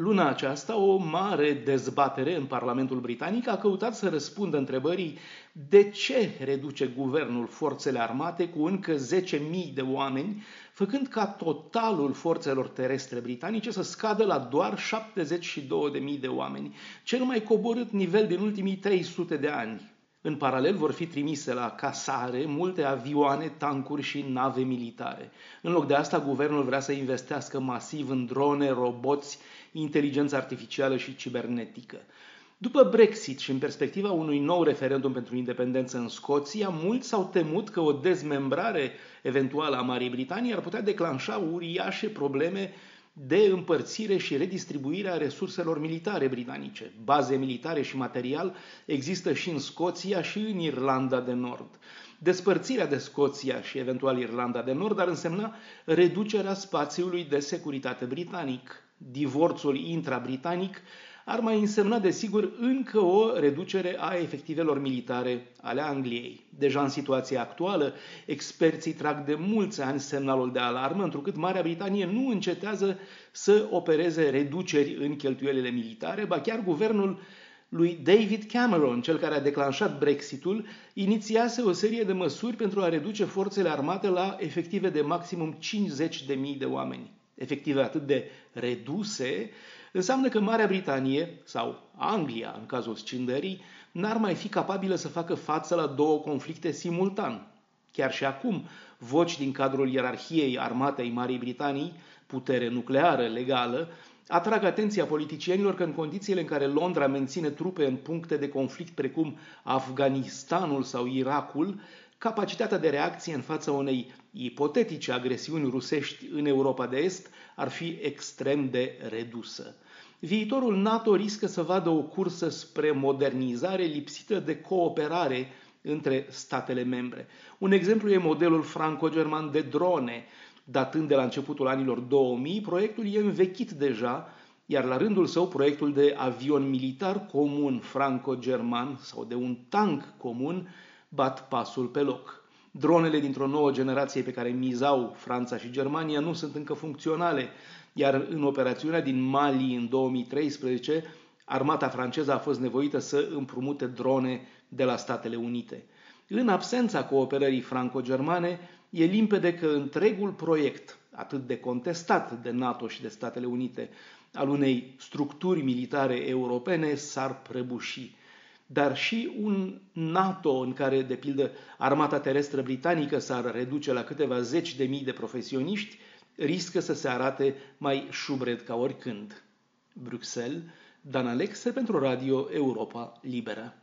Luna aceasta, o mare dezbatere în Parlamentul Britanic a căutat să răspundă întrebării de ce reduce guvernul forțele armate cu încă 10.000 de oameni, făcând ca totalul forțelor terestre britanice să scadă la doar 72.000 de oameni, cel mai coborât nivel din ultimii 300 de ani. În paralel vor fi trimise la casare multe avioane, tancuri și nave militare. În loc de asta, guvernul vrea să investească masiv în drone, roboți, inteligență artificială și cibernetică. După Brexit și în perspectiva unui nou referendum pentru independență în Scoția, mulți s-au temut că o dezmembrare eventuală a Marii Britanii ar putea declanșa uriașe probleme de împărțire și redistribuire a resurselor militare britanice. Baze militare și material există și în Scoția și în Irlanda de Nord. Despărțirea de Scoția și eventual Irlanda de Nord ar însemna reducerea spațiului de securitate britanic. Divorțul intra-britanic ar mai însemna, desigur, încă o reducere a efectivelor militare ale Angliei. Deja în situația actuală, experții trag de mulți ani semnalul de alarmă, întrucât Marea Britanie nu încetează să opereze reduceri în cheltuielile militare, ba chiar guvernul lui David Cameron, cel care a declanșat Brexitul, inițiase o serie de măsuri pentru a reduce forțele armate la efective de maximum 50.000 de oameni. Efective atât de reduse, înseamnă că Marea Britanie sau Anglia, în cazul scindării, n-ar mai fi capabilă să facă față la două conflicte simultan. Chiar și acum, voci din cadrul ierarhiei armatei Marii Britanii, putere nucleară legală, atrag atenția politicienilor că în condițiile în care Londra menține trupe în puncte de conflict precum Afganistanul sau Irakul, capacitatea de reacție în fața unei ipotetice agresiuni rusești în Europa de Est ar fi extrem de redusă. Viitorul NATO riscă să vadă o cursă spre modernizare lipsită de cooperare între statele membre. Un exemplu e modelul franco-german de drone. Datând de la începutul anilor 2000, proiectul e învechit deja, iar la rândul său proiectul de avion militar comun franco-german sau de un tank comun bat pasul pe loc. Dronele dintr-o nouă generație pe care mizau Franța și Germania nu sunt încă funcționale, iar în operațiunea din Mali în 2013, armata franceză a fost nevoită să împrumute drone de la Statele Unite. În absența cooperării franco-germane, e limpede că întregul proiect, atât de contestat de NATO și de Statele Unite, al unei structuri militare europene s-ar prăbuși dar și un NATO în care, de pildă, armata terestră britanică s-ar reduce la câteva zeci de mii de profesioniști, riscă să se arate mai șubred ca oricând. Bruxelles, Dan Alexe pentru Radio Europa Liberă.